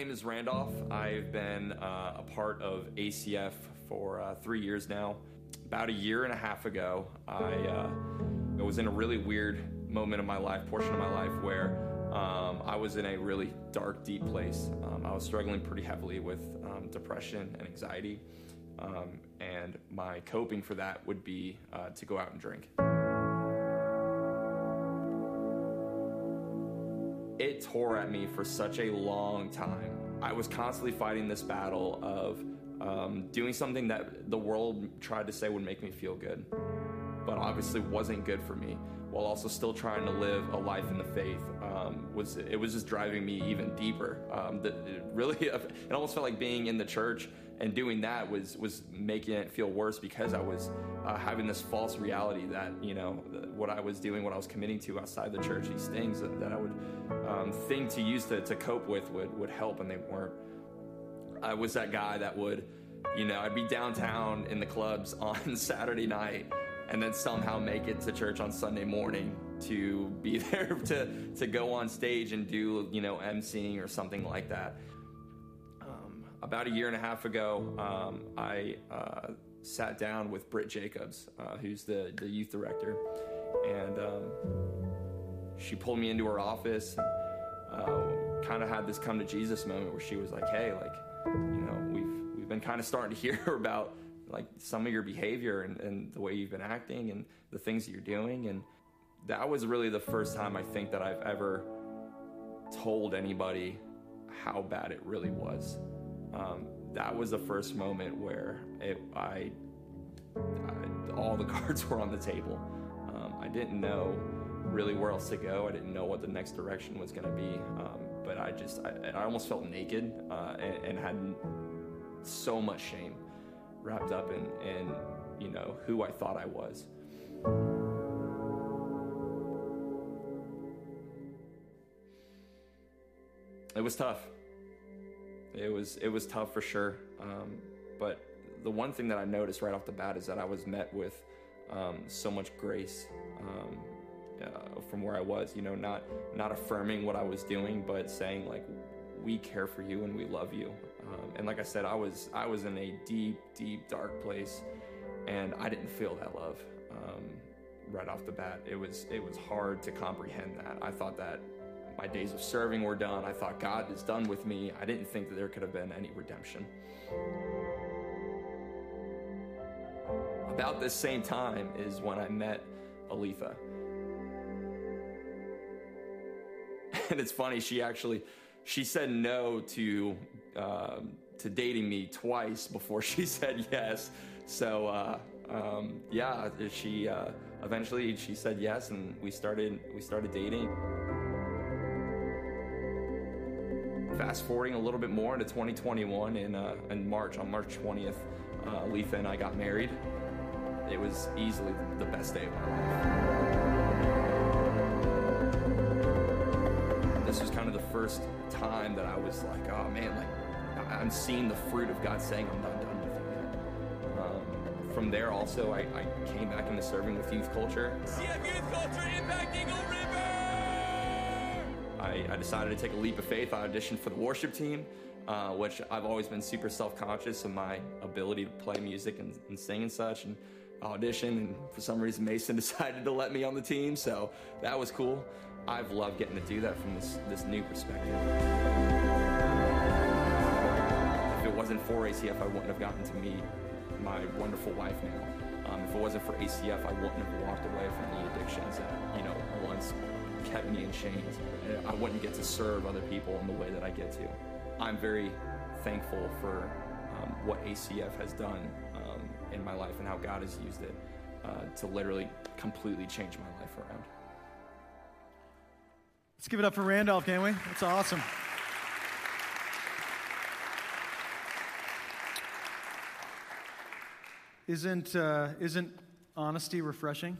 Name is Randolph. I've been uh, a part of ACF for uh, three years now. About a year and a half ago, I, uh, was in a really weird moment of my life, portion of my life, where um, I was in a really dark, deep place. Um, I was struggling pretty heavily with um, depression and anxiety, um, and my coping for that would be uh, to go out and drink. it tore at me for such a long time. I was constantly fighting this battle of um, doing something that the world tried to say would make me feel good, but obviously wasn't good for me, while also still trying to live a life in the faith. Um, was it was just driving me even deeper. Um, it really, it almost felt like being in the church and doing that was was making it feel worse because I was uh, having this false reality that you know what I was doing, what I was committing to outside the church, these things that, that I would um, think to use to, to cope with would would help, and they weren't. I was that guy that would, you know, I'd be downtown in the clubs on Saturday night, and then somehow make it to church on Sunday morning to be there to to go on stage and do you know emceeing or something like that about a year and a half ago, um, I uh, sat down with Britt Jacobs, uh, who's the, the youth director, and um, she pulled me into her office and uh, kind of had this come to Jesus moment where she was like, "Hey, like, you know, we've we've been kind of starting to hear about like some of your behavior and, and the way you've been acting and the things that you're doing, and that was really the first time I think that I've ever told anybody how bad it really was um, that was the first moment where it, I, I, all the cards were on the table. Um, I didn't know really where else to go. I didn't know what the next direction was going to be. Um, but I just, I, I, almost felt naked uh, and, and, had so much shame wrapped up in, in, you know, who I thought I was. It was tough. It was it was tough for sure. Um, but the one thing that I noticed right off the bat is that I was met with um, so much grace um, uh, from where I was. You know, not not affirming what I was doing, but saying like, "We care for you and we love you." Um, and like I said, I was I was in a deep, deep, dark place, and I didn't feel that love um, right off the bat. It was it was hard to comprehend that. I thought that my days of serving were done. I thought God is done with me. I didn't think that there could have been any redemption. About this same time is when I met Aletha. And it's funny, she actually she said no to um, to dating me twice before she said yes. So uh, um, yeah, she uh, eventually she said yes, and we started we started dating. Fast forwarding a little bit more into 2021 in, uh, in March, on March 20th, uh, Letha and I got married. It was easily the best day of my life. This was kind of the first time that I was like, oh man, like I'm seeing the fruit of God saying I'm not done with you Um, from there, also, I, I, came back into serving with youth culture. CF Youth Culture impacting a river! I, I, decided to take a leap of faith. I auditioned for the worship team, uh, which I've always been super self conscious of my ability to play music and, and sing and such. And auditioned, and for some reason, Mason decided to let me on the team, so that was cool. I've loved getting to do that from this, this new perspective. If it wasn't for ACF, I wouldn't have gotten to meet my wonderful wife now. Um, if it wasn't for ACF, I wouldn't have walked away from the addictions that, you know, once kept me in chains. I wouldn't get to serve other people in the way that I get to. I'm very thankful for um, what ACF has done um, in my life and how God has used it uh, to literally completely change my life around. Let's give it up for Randolph, can't we? That's awesome. Isn't, uh, isn't honesty refreshing?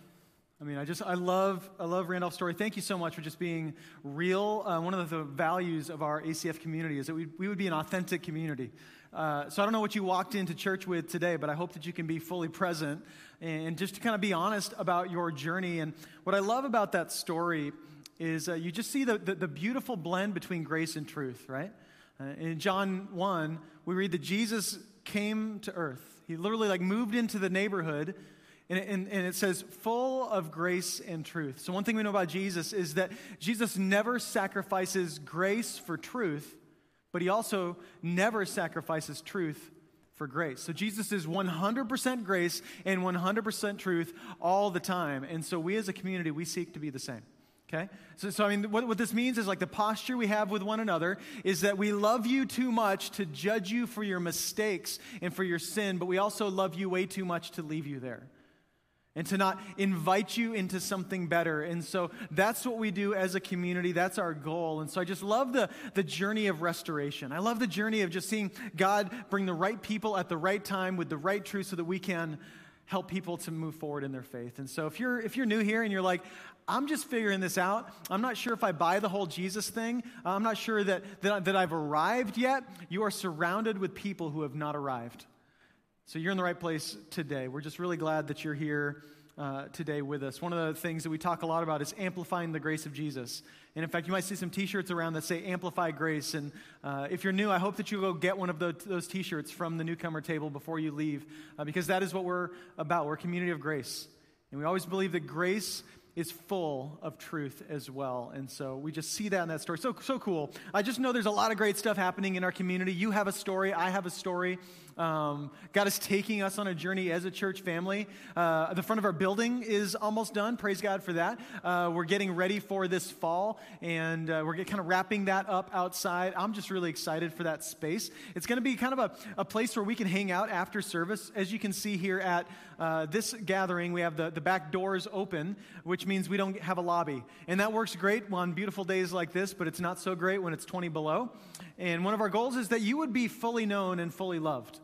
I mean, I just, I love, I love Randolph's story. Thank you so much for just being real. Uh, one of the values of our ACF community is that we, we would be an authentic community. Uh, so I don't know what you walked into church with today, but I hope that you can be fully present and just to kind of be honest about your journey. And what I love about that story is uh, you just see the, the, the, beautiful blend between grace and truth, right? Uh, in John 1, we read that Jesus came to earth. He literally like moved into the neighborhood and, and, and, it says, full of grace and truth. So, one thing we know about Jesus is that Jesus never sacrifices grace for truth, but he also never sacrifices truth for grace. So, Jesus is 100% grace and 100% truth all the time. And so, we as a community, we seek to be the same. Okay? So, so I mean, what, what this means is like the posture we have with one another is that we love you too much to judge you for your mistakes and for your sin, but we also love you way too much to leave you there and to not invite you into something better. And so that's what we do as a community. That's our goal. And so I just love the, the journey of restoration. I love the journey of just seeing God bring the right people at the right time with the right truth so that we can help people to move forward in their faith. And so if you're if you're new here and you're like, I'm just figuring this out. I'm not sure if I buy the whole Jesus thing. I'm not sure that, that, that I've arrived yet. You are surrounded with people who have not arrived. So you're in the right place today. We're just really glad that you're here uh, today with us. One of the things that we talk a lot about is amplifying the grace of Jesus. And in fact, you might see some t shirts around that say Amplify Grace. And uh, if you're new, I hope that you go get one of the, those t shirts from the newcomer table before you leave, uh, because that is what we're about. We're a community of grace. And we always believe that grace is full of truth as well. And so we just see that in that story. So, so cool. I just know there's a lot of great stuff happening in our community. You have a story, I have a story. Um, God is taking us on a journey as a church family. Uh, the front of our building is almost done. Praise God for that. Uh, we're getting ready for this fall, and uh, we're kind of wrapping that up outside. I'm just really excited for that space. It's going to be kind of a, a place where we can hang out after service. As you can see here at uh, this gathering, we have the, the back doors open, which means we don't have a lobby. And that works great on beautiful days like this, but it's not so great when it's 20 below. And one of our goals is that you would be fully known and fully loved.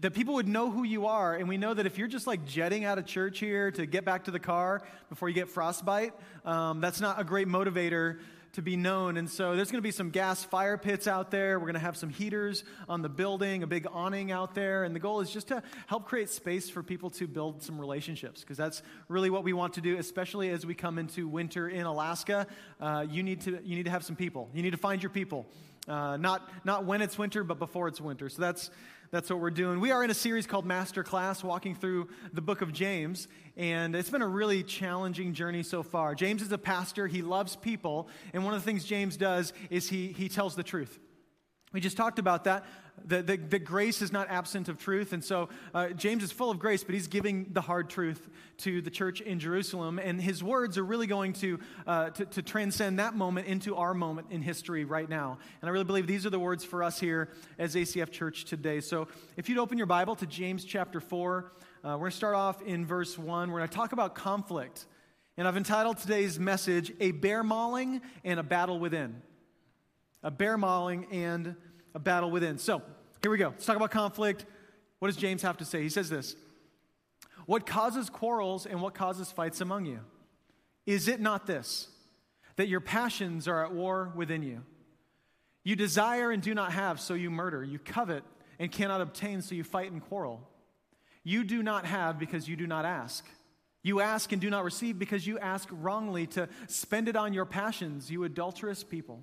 That, people would know who you are. And we know that if you're just like jetting out of church here to get back to the car before you get frostbite, um, that's not a great motivator to be known. And so there's going to be some gas fire pits out there. We're going to have some heaters on the building, a big awning out there. And the goal is just to help create space for people to build some relationships because that's really what we want to do, especially as we come into winter in Alaska. Uh, you, need to, you need to have some people. You need to find your people. Uh, not, not when it's winter, but before it's winter. So that's, that's what we're doing. We are in a series called Master Class, walking through the book of James, and it's been a really challenging journey so far. James is a pastor, he loves people, and one of the things James does is he, he tells the truth. We just talked about that. The, the, the, grace is not absent of truth. And so uh, James is full of grace, but he's giving the hard truth to the church in Jerusalem. And his words are really going to, uh, to, to, transcend that moment into our moment in history right now. And I really believe these are the words for us here as ACF Church today. So if you'd open your Bible to James chapter 4, uh, we're going to start off in verse 1. We're going to talk about conflict. And I've entitled today's message, A Bear Mauling and a Battle Within. A bear mauling and a battle within. So, here we go. Let's talk about conflict. What does James have to say? He says this What causes quarrels and what causes fights among you? Is it not this, that your passions are at war within you? You desire and do not have, so you murder. You covet and cannot obtain, so you fight and quarrel. You do not have because you do not ask. You ask and do not receive because you ask wrongly to spend it on your passions, you adulterous people.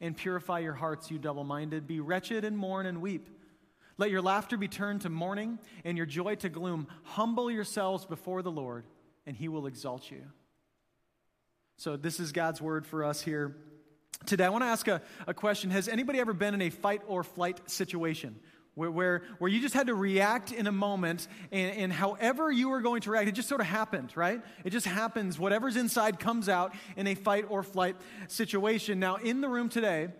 and purify your hearts, you double minded. Be wretched and mourn and weep. Let your laughter be turned to mourning and your joy to gloom. Humble yourselves before the Lord, and he will exalt you. So, this is God's word for us here today, I want to ask a, a question. Has anybody ever been in a fight or flight situation? Where, where, where you just had to react in a moment, and, and however you were going to react, it just sort of happened, right? It just happens. Whatever's inside comes out in a fight or flight situation. Now, in the room today,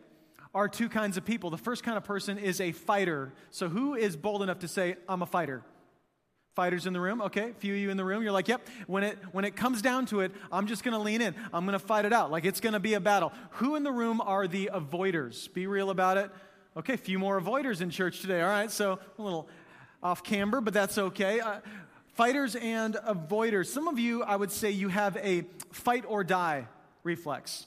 are two kinds of people. The first kind of person is a fighter. So, who is bold enough to say, I'm a fighter? Fighters in the room, okay? A few of you in the room, you're like, yep, when it, when it comes down to it, I'm just gonna lean in. I'm gonna fight it out. Like it's gonna be a battle. Who in the room are the avoiders? Be real about it. Okay, a few more avoiders in church today. All right, so a little off camber, but that's okay. Uh, fighters and avoiders. Some of you, I would say, you have a fight or die reflex.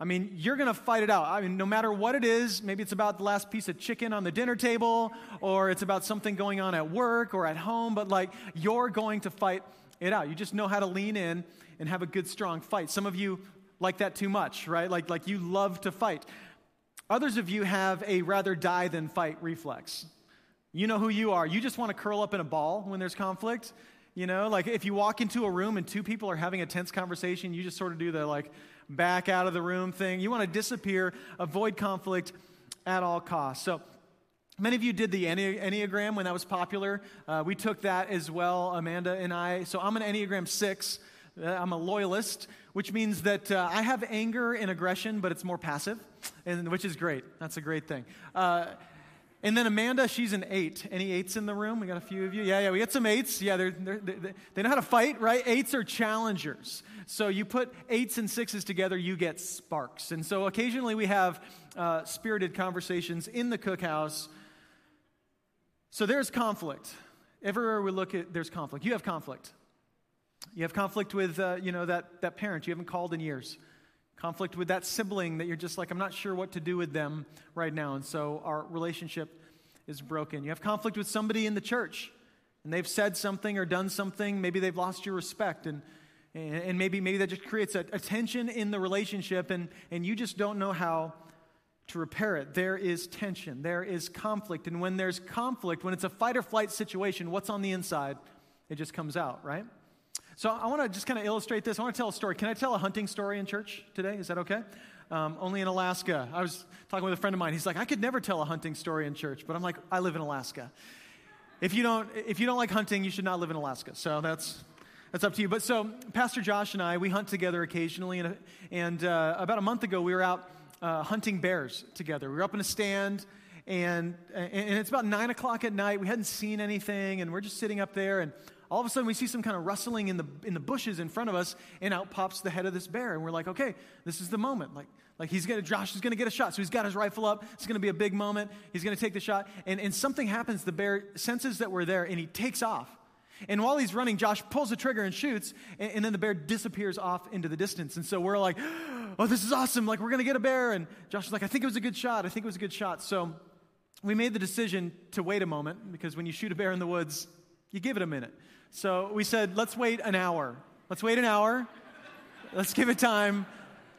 I mean, you're going to fight it out. I mean, no matter what it is, maybe it's about the last piece of chicken on the dinner table, or it's about something going on at work or at home, but like, you're going to fight it out. You just know how to lean in and have a good, strong fight. Some of you like that too much, right? Like, like you love to fight. Others of you have a rather die than fight reflex. You know who you are. You just want to curl up in a ball when there's conflict. You know, like if you walk into a room and two people are having a tense conversation, you just sort of do the like, back out of the room thing. You want to disappear, avoid conflict at all costs. So, Many of you did the Enneagram when that was popular. Uh, we took that as well, Amanda and I. So I'm an Enneagram 6. Uh, I'm a loyalist, which means that uh, I have anger and aggression, but it's more passive, and, which is great. That's a great thing. Uh, and then Amanda, she's an eight. Any eights in the room? We got a few of you. Yeah, yeah, we got some eights. Yeah, they're, they're, they they know how to fight, right? Eights are challengers. So you put eights and sixes together, you get sparks. And so occasionally we have uh, spirited conversations in the cookhouse. So there's conflict. Everywhere we look at, there's conflict. You have conflict. You have conflict with, uh, you know, that, that parent you haven't called in years conflict with that sibling that you're just like, I'm not sure what to do with them right now. And so our relationship is broken. You have conflict with somebody in the church and they've said something or done something. Maybe they've lost your respect and, and maybe, maybe that just creates a, a tension in the relationship and, and you just don't know how to repair it. There is tension, there is conflict. And when there's conflict, when it's a fight or flight situation, what's on the inside? It just comes out, right? So I want to just kind of illustrate this. I want to tell a story. Can I tell a hunting story in church today? Is that okay? Um, only in Alaska. I was talking with a friend of mine. He's like, I could never tell a hunting story in church, but I'm like, I live in Alaska. If you don't, if you don't like hunting, you should not live in Alaska. So that's that's up to you. But so Pastor Josh and I, we hunt together occasionally, and, and uh, about a month ago, we were out uh, hunting bears together. We were up in a stand. And, and it's about nine o'clock at night. We hadn't seen anything, and we're just sitting up there. And all of a sudden we see some kind of rustling in the, in the bushes in front of us, and out pops the head of this bear. And we're like, okay, this is the moment. Like, like he's gonna, Josh is gonna get a shot. So he's got his rifle up. It's gonna be a big moment. He's gonna take the shot. And, and something happens. The bear senses that we're there, and he takes off. And while he's running, Josh pulls the trigger and shoots, and, and then the bear disappears off into the distance. And so we're like, oh, this is awesome. Like, we're gonna get a bear. And Josh is like, I think it was a good shot. I think it was a good shot. So we made the decision to wait a moment because when you shoot a bear in the woods, you give it a minute. So we said, let's wait an hour. Let's wait an hour. Let's give it time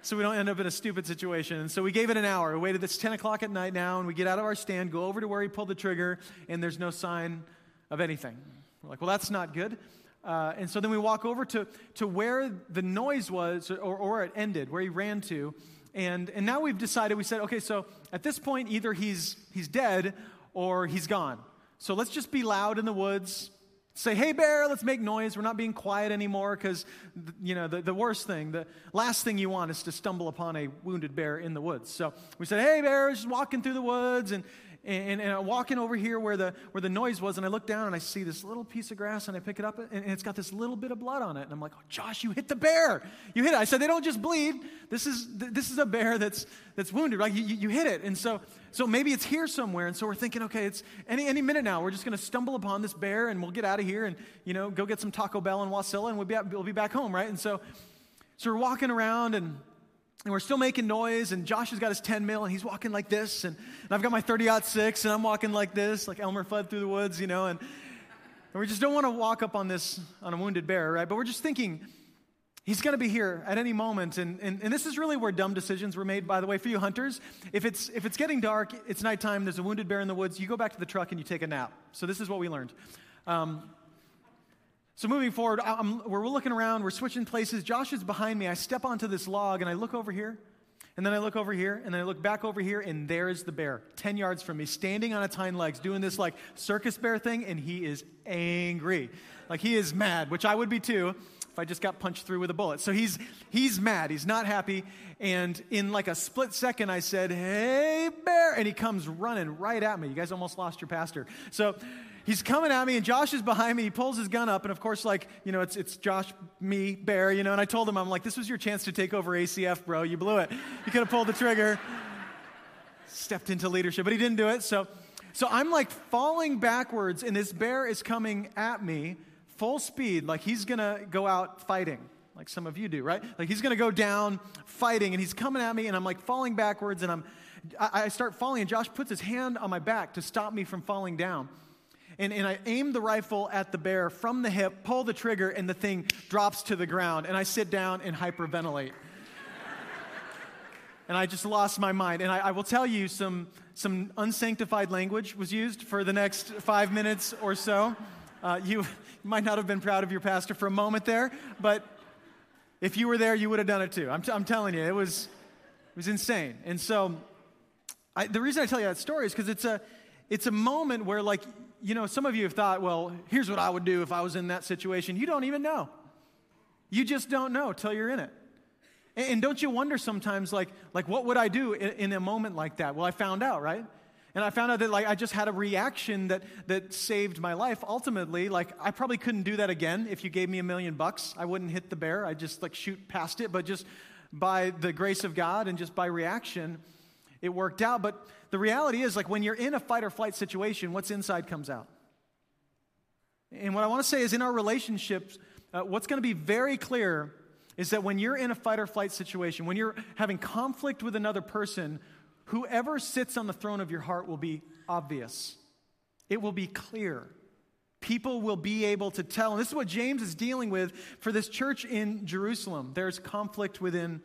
so we don't end up in a stupid situation. And so we gave it an hour. We waited. It's 10 o'clock at night now, and we get out of our stand, go over to where he pulled the trigger, and there's no sign of anything. We're like, well, that's not good. Uh, and so then we walk over to, to where the noise was, or, or it ended, where he ran to. And, and now we've decided, we said, okay, so at this point, either he's, he's dead or he's gone. So let's just be loud in the woods, Say, hey, bear, let's make noise. We're not being quiet anymore because, you know, the, the worst thing, the last thing you want is to stumble upon a wounded bear in the woods. So we said, hey, bear, just walking through the woods. And, and, and I'm walking over here where the, where the noise was, and I look down and I see this little piece of grass, and I pick it up, and, and it's got this little bit of blood on it. And I'm like, oh, Josh, you hit the bear. You hit it. I said, they don't just bleed. This is, this is a bear that's, that's wounded, right? You, you, hit it. And so, so maybe it's here somewhere. And so we're thinking, okay, it's any, any minute now. We're just going to stumble upon this bear, and we'll get out of here and, you know, go get some Taco Bell in Wasilla, and we'll be, we'll be back home, right? And so, so we're walking around, and and we're still making noise, and Josh has got his 10 mil, and he's walking like this, and, and I've got my 30 6, and I'm walking like this, like Elmer Fudd through the woods, you know, and, and we just don't want to walk up on this, on a wounded bear, right? But we're just thinking, he's going to be here at any moment, and, and, and this is really where dumb decisions were made, by the way, for you hunters. If it's, if it's getting dark, it's nighttime, there's a wounded bear in the woods, you go back to the truck and you take a nap. So this is what we learned. Um, so moving forward, I'm, we're looking around, we're switching places. Josh is behind me. I step onto this log and I look over here, And then I look over here, and then I look back over here, and there is the bear, 10 yards from me, standing on its hind legs, doing this like circus bear thing, and he is angry. Like he is mad, which I would be too if I just got punched through with a bullet. So he's, he's mad, he's not happy. And in like a split second, I said, Hey, bear. And he comes running right at me. You guys almost lost your pastor. So he's coming at me, and Josh is behind me. He pulls his gun up, and of course, like, you know, it's, it's Josh, me, Bear, you know. And I told him, I'm like, this was your chance to take over ACF, bro. You blew it. You could have pulled the trigger, stepped into leadership, but he didn't do it. So, so I'm like falling backwards, and this bear is coming at me full speed, like he's gonna go out fighting. Like some of you do, right? Like he's gonna go down fighting, and he's coming at me, and I'm like falling backwards, and I'm I, I start falling, and Josh puts his hand on my back to stop me from falling down. And, and, I aim the rifle at the bear from the hip, pull the trigger, and the thing drops to the ground. And I sit down and hyperventilate. and I just lost my mind. And I, I, will tell you, some, some unsanctified language was used for the next five minutes or so. Uh, you might not have been proud of your pastor for a moment there, but if you were there, you would have done it too. I'm, t- I'm telling you, it was, it was insane. And so, I, the reason I tell you that story is because it's a, it's a moment where, like, you know, some of you have thought, well, here's what I would do if I was in that situation. You don't even know. You just don't know till you're in it. And, don't you wonder sometimes, like, like what would I do in, in, a moment like that? Well, I found out, right? And I found out that like I just had a reaction that that saved my life. Ultimately, like I probably couldn't do that again if you gave me a million bucks. I wouldn't hit the bear. I'd just like shoot past it. But just by the grace of God and just by reaction, it worked out. But the reality is, like when you're in a fight or flight situation, what's inside comes out. And what I want to say is, in our relationships, uh, what's going to be very clear is that when you're in a fight or flight situation, when you're having conflict with another person, whoever sits on the throne of your heart will be obvious. It will be clear. People will be able to tell. And this is what James is dealing with for this church in Jerusalem. There's conflict within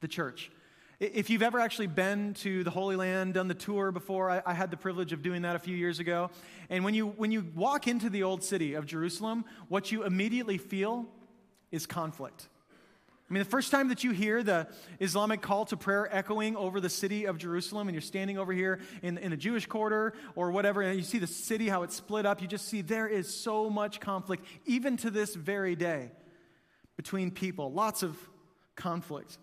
the church. If you've ever actually been to the Holy Land, done the tour before, I, I, had the privilege of doing that a few years ago. And when you, when you walk into the old city of Jerusalem, what you immediately feel is conflict. I mean, the first time that you hear the Islamic call to prayer echoing over the city of Jerusalem, and you're standing over here in, in the Jewish quarter or whatever, and you see the city, how it's split up, you just see there is so much conflict, even to this very day, between people. Lots of conflict.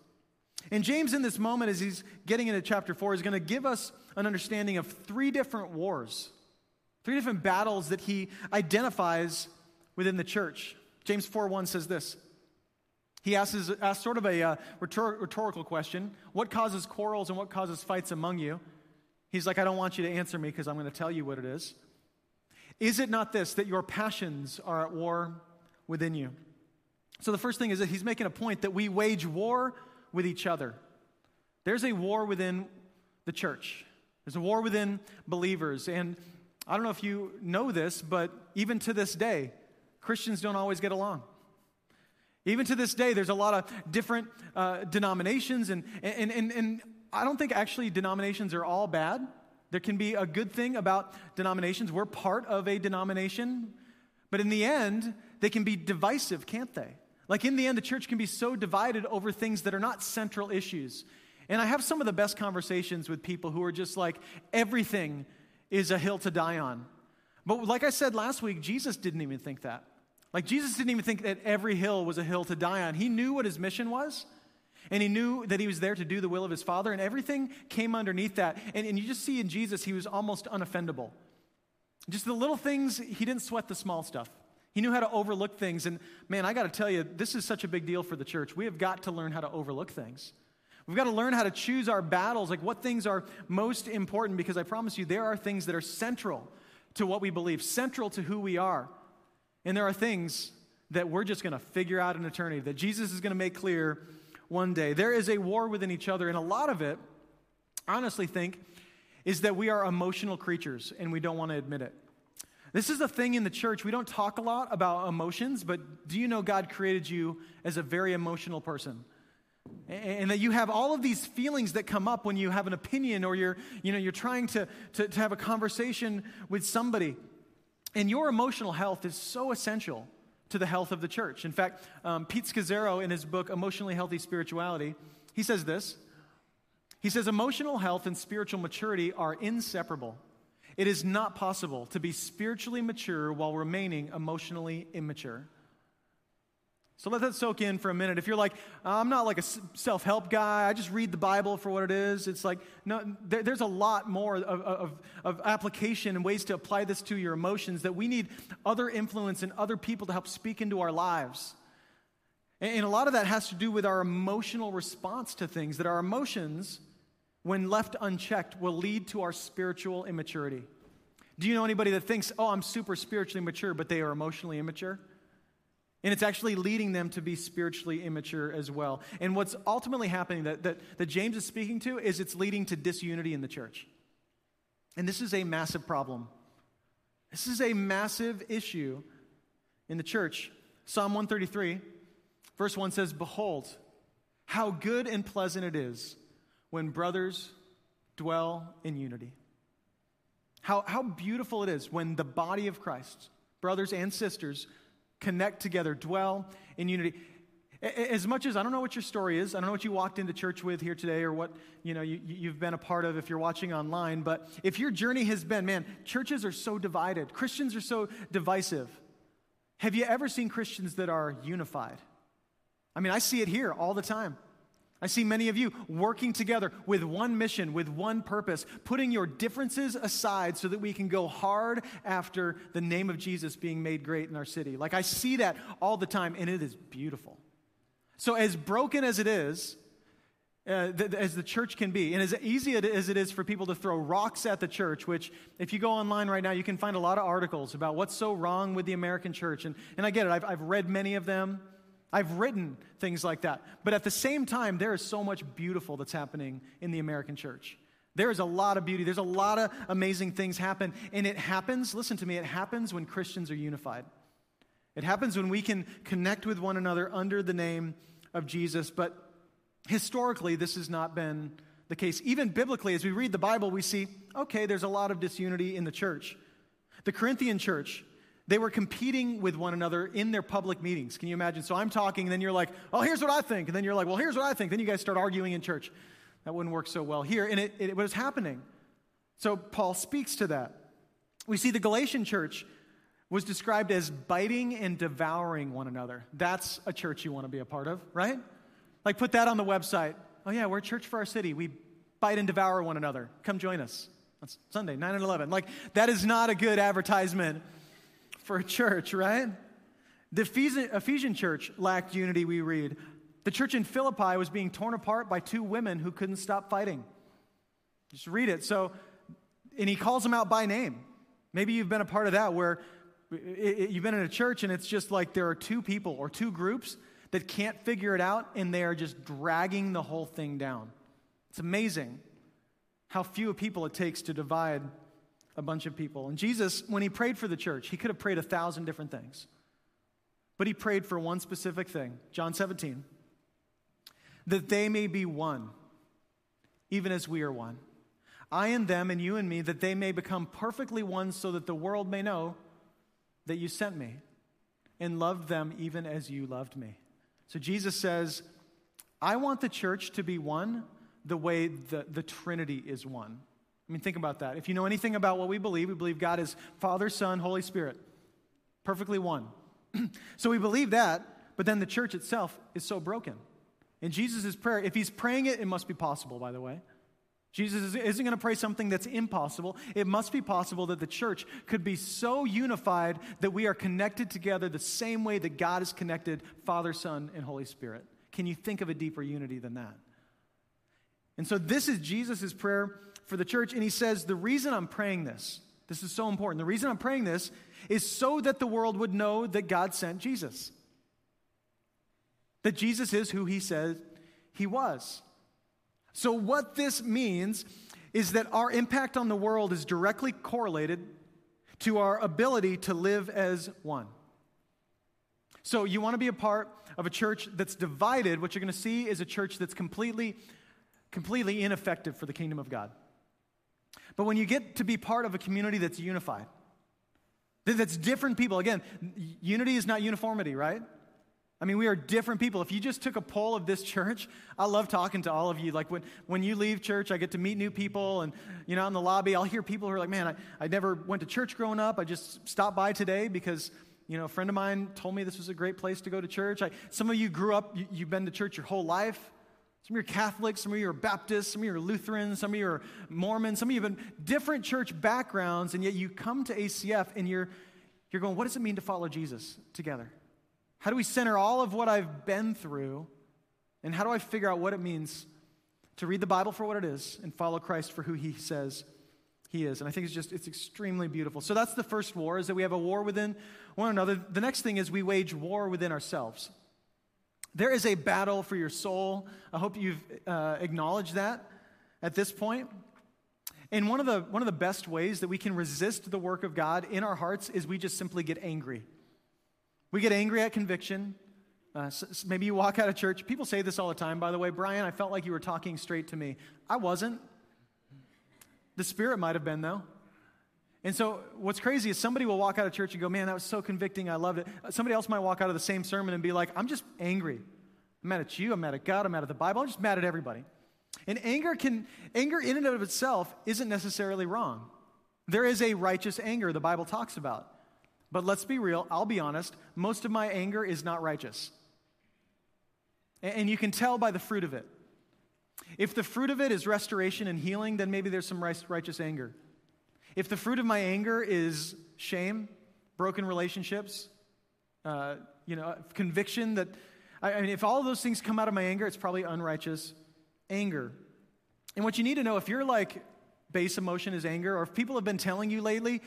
And James, in this moment, as he's getting into chapter 4, is going to give us an understanding of three different wars, three different battles that he identifies within the church. James 4 1 says this. He asks, asks sort of a uh, rhetor- rhetorical question What causes quarrels and what causes fights among you? He's like, I don't want you to answer me because I'm going to tell you what it is. Is it not this, that your passions are at war within you? So the first thing is that he's making a point that we wage war with each other. There's a war within the church, there's a war within believers. And I don't know if you know this, but even to this day, Christians don't always get along. Even to this day, there's a lot of different uh, denominations, and, and, and, and I don't think actually denominations are all bad. There can be a good thing about denominations. We're part of a denomination, but in the end, they can be divisive, can't they? Like, in the end, the church can be so divided over things that are not central issues. And I have some of the best conversations with people who are just like, everything is a hill to die on. But like I said last week, Jesus didn't even think that. Like, Jesus didn't even think that every hill was a hill to die on. He knew what his mission was, and he knew that he was there to do the will of his Father, and everything came underneath that. And, and you just see in Jesus, he was almost unoffendable. Just the little things, he didn't sweat the small stuff. He knew how to overlook things. And man, I got to tell you, this is such a big deal for the church. We have got to learn how to overlook things. We've got to learn how to choose our battles, like what things are most important, because I promise you, there are things that are central to what we believe, central to who we are. And there are things that we're just going to figure out in eternity, that Jesus is going to make clear one day. There is a war within each other, and a lot of it, honestly think, is that we are emotional creatures and we don't want to admit it. This is a thing in the church. We don't talk a lot about emotions, but do you know God created you as a very emotional person? And that you have all of these feelings that come up when you have an opinion or you're, you know, you're trying to, to, to have a conversation with somebody. And your emotional health is so essential to the health of the church. In fact, um, Pete Scazzero, in his book, Emotionally Healthy Spirituality, he says this He says emotional health and spiritual maturity are inseparable. It is not possible to be spiritually mature while remaining emotionally immature. So let that soak in for a minute. If you're like, I'm not like a self help guy, I just read the Bible for what it is, it's like, no, there, there's a lot more of, of, of, application and ways to apply this to your emotions that we need other influence and other people to help speak into our lives. And, and a lot of that has to do with our emotional response to things, that our emotions, when left unchecked, will lead to our spiritual immaturity. Do you know anybody that thinks, oh, I'm super spiritually mature, but they are emotionally immature? And it's actually leading them to be spiritually immature as well. And what's ultimately happening that, that, that James is speaking to is it's leading to disunity in the church. And this is a massive problem. This is a massive issue in the church. Psalm 133, verse 1 says, Behold, how good and pleasant it is when brothers dwell in unity. How, how beautiful it is when the body of Christ, brothers and sisters, connect together, dwell in unity. As much as I don't know what your story is, I don't know what you walked into church with here today or what you know you, you've been a part of if you're watching online, but if your journey has been, man, churches are so divided, Christians are so divisive. Have you ever seen Christians that are unified? I mean, I see it here all the time. I see many of you working together with one mission, with one purpose, putting your differences aside so that we can go hard after the name of Jesus being made great in our city. Like I see that all the time, and it is beautiful. So, as broken as it is, uh, th- as the church can be, and as easy as it is for people to throw rocks at the church, which, if you go online right now, you can find a lot of articles about what's so wrong with the American church. And, and I get it, I've, I've read many of them. I've written things like that. But at the same time, there is so much beautiful that's happening in the American church. There is a lot of beauty. There's a lot of amazing things happen. And it happens, listen to me, it happens when Christians are unified. It happens when we can connect with one another under the name of Jesus. But historically, this has not been the case. Even biblically, as we read the Bible, we see, okay, there's a lot of disunity in the church. The Corinthian church they were competing with one another in their public meetings. Can you imagine? So I'm talking, and then you're like, oh, here's what I think. And then you're like, well, here's what I think. Then you guys start arguing in church. That wouldn't work so well here. And it, it was happening. So Paul speaks to that. We see the Galatian church was described as biting and devouring one another. That's a church you want to be a part of, right? Like put that on the website. Oh, yeah, we're a church for our city. We bite and devour one another. Come join us. That's Sunday, 9 and 11. Like, that is not a good advertisement for a church, right? The Ephesian, church lacked unity, we read. The church in Philippi was being torn apart by two women who couldn't stop fighting. Just read it. So, and he calls them out by name. Maybe you've been a part of that where it, it, you've been in a church and it's just like there are two people or two groups that can't figure it out and they are just dragging the whole thing down. It's amazing how few people it takes to divide a bunch of people. And Jesus, when he prayed for the church, he could have prayed a thousand different things. But he prayed for one specific thing John 17 that they may be one, even as we are one. I and them, and you and me, that they may become perfectly one, so that the world may know that you sent me and loved them even as you loved me. So Jesus says, I want the church to be one the way the, the Trinity is one. I mean, think about that. If you know anything about what we believe, we believe God is Father, Son, Holy Spirit, perfectly one. so we believe that, but then the church itself is so broken. In Jesus' prayer, if he's praying it, it must be possible, by the way. Jesus isn't going to pray something that's impossible. It must be possible that the church could be so unified that we are connected together the same way that God is connected Father, Son, and Holy Spirit. Can you think of a deeper unity than that? And so this is Jesus' prayer for the church, and he says, The reason I'm praying this, this is so important. The reason I'm praying this is so that the world would know that God sent Jesus. That Jesus is who he said he was. So, what this means is that our impact on the world is directly correlated to our ability to live as one. So, you want to be a part of a church that's divided, what you're going to see is a church that's completely, completely ineffective for the kingdom of God. But when you get to be part of a community that's unified, that's different people, again, unity is not uniformity, right? I mean, we are different people. If you just took a poll of this church, I love talking to all of you. Like when, when you leave church, I get to meet new people, and you know, in the lobby, I'll hear people who are like, "Man, I, I never went to church growing up. I just stopped by today because you know a friend of mine told me this was a great place to go to church." I, some of you grew up, you, you've been to church your whole life. Some of you are Catholics, some of you are Baptists, some of you are Lutherans, some of you are Mormons, some of you have different church backgrounds, and yet you come to ACF and you're, you're going, what does it mean to follow Jesus together? How do we center all of what I've been through? And how do I figure out what it means to read the Bible for what it is and follow Christ for who he says he is? And I think it's just, it's extremely beautiful. So that's the first war, is that we have a war within one another. The next thing is we wage war within ourselves. There is a battle for your soul. I hope you've uh, acknowledged that at this point. And one of, the, one of the best ways that we can resist the work of God in our hearts is we just simply get angry. We get angry at conviction. Uh, so maybe you walk out of church. People say this all the time, by the way. Brian, I felt like you were talking straight to me. I wasn't. The Spirit might have been, though. And so, what's crazy is somebody will walk out of church and go, Man, that was so convicting. I loved it. Uh, somebody else might walk out of the same sermon and be like, I'm just angry. I'm mad at you. I'm mad at God. I'm mad at the Bible. I'm just mad at everybody. And anger can, anger in and of itself isn't necessarily wrong. There is a righteous anger the Bible talks about. But let's be real, I'll be honest, most of my anger is not righteous. And you can tell by the fruit of it. If the fruit of it is restoration and healing, then maybe there's some righteous anger. If the fruit of my anger is shame, broken relationships, uh, you know, conviction that, I, I mean, if all of those things come out of my anger, it's probably unrighteous anger. And what you need to know, if you're like base emotion is anger, or if people have been telling you lately,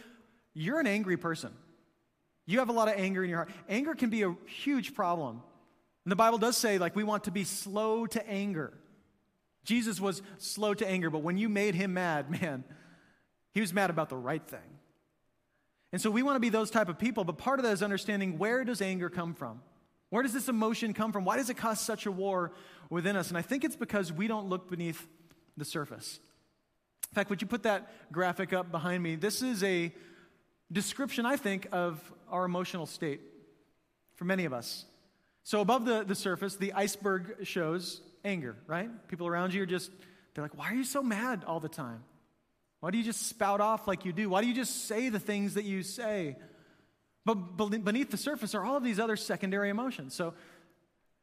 you're an angry person. You have a lot of anger in your heart. Anger can be a huge problem. And the Bible does say, like, we want to be slow to anger. Jesus was slow to anger, but when you made him mad, man, he was mad about the right thing. And so we want to be those type of people, but part of that is understanding where does anger come from? Where does this emotion come from? Why does it cause such a war within us? And I think it's because we don't look beneath the surface. In fact, would you put that graphic up behind me? This is a description, I think, of our emotional state for many of us. So, above the, the surface, the iceberg shows anger, right? People around you are just, they're like, why are you so mad all the time? Why do you just spout off like you do? Why do you just say the things that you say? But beneath the surface are all of these other secondary emotions. So,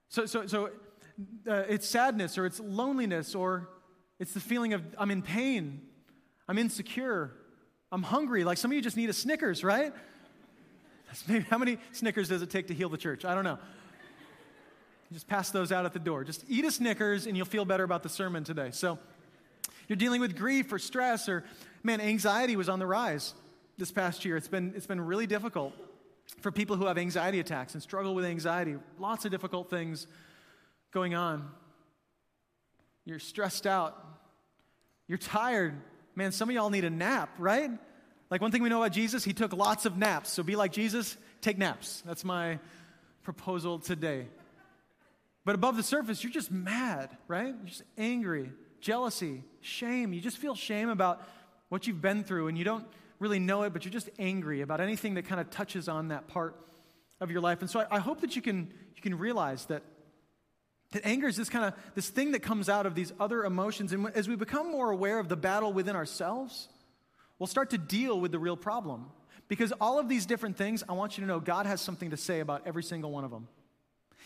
so, so, so uh, it's sadness or it's loneliness or it's the feeling of I'm in pain, I'm insecure, I'm hungry. Like some of you just need a Snickers, right? Maybe, how many Snickers does it take to heal the church? I don't know. Just pass those out at the door. Just eat a Snickers and you'll feel better about the sermon today. So, you're dealing with grief or stress or, man, anxiety was on the rise this past year. It's been, it's been really difficult for people who have anxiety attacks and struggle with anxiety. Lots of difficult things going on. You're stressed out. You're tired. Man, some of y'all need a nap, right? Like one thing we know about Jesus, he took lots of naps. So be like Jesus, take naps. That's my proposal today. But above the surface, you're just mad, right? You're just angry, jealousy, shame. You just feel shame about what you've been through and you don't really know it, but you're just angry about anything that kind of touches on that part of your life. And so I, I hope that you can, you can realize that that anger is this kind of this thing that comes out of these other emotions. And as we become more aware of the battle within ourselves, we'll start to deal with the real problem. Because all of these different things, I want you to know God has something to say about every single one of them.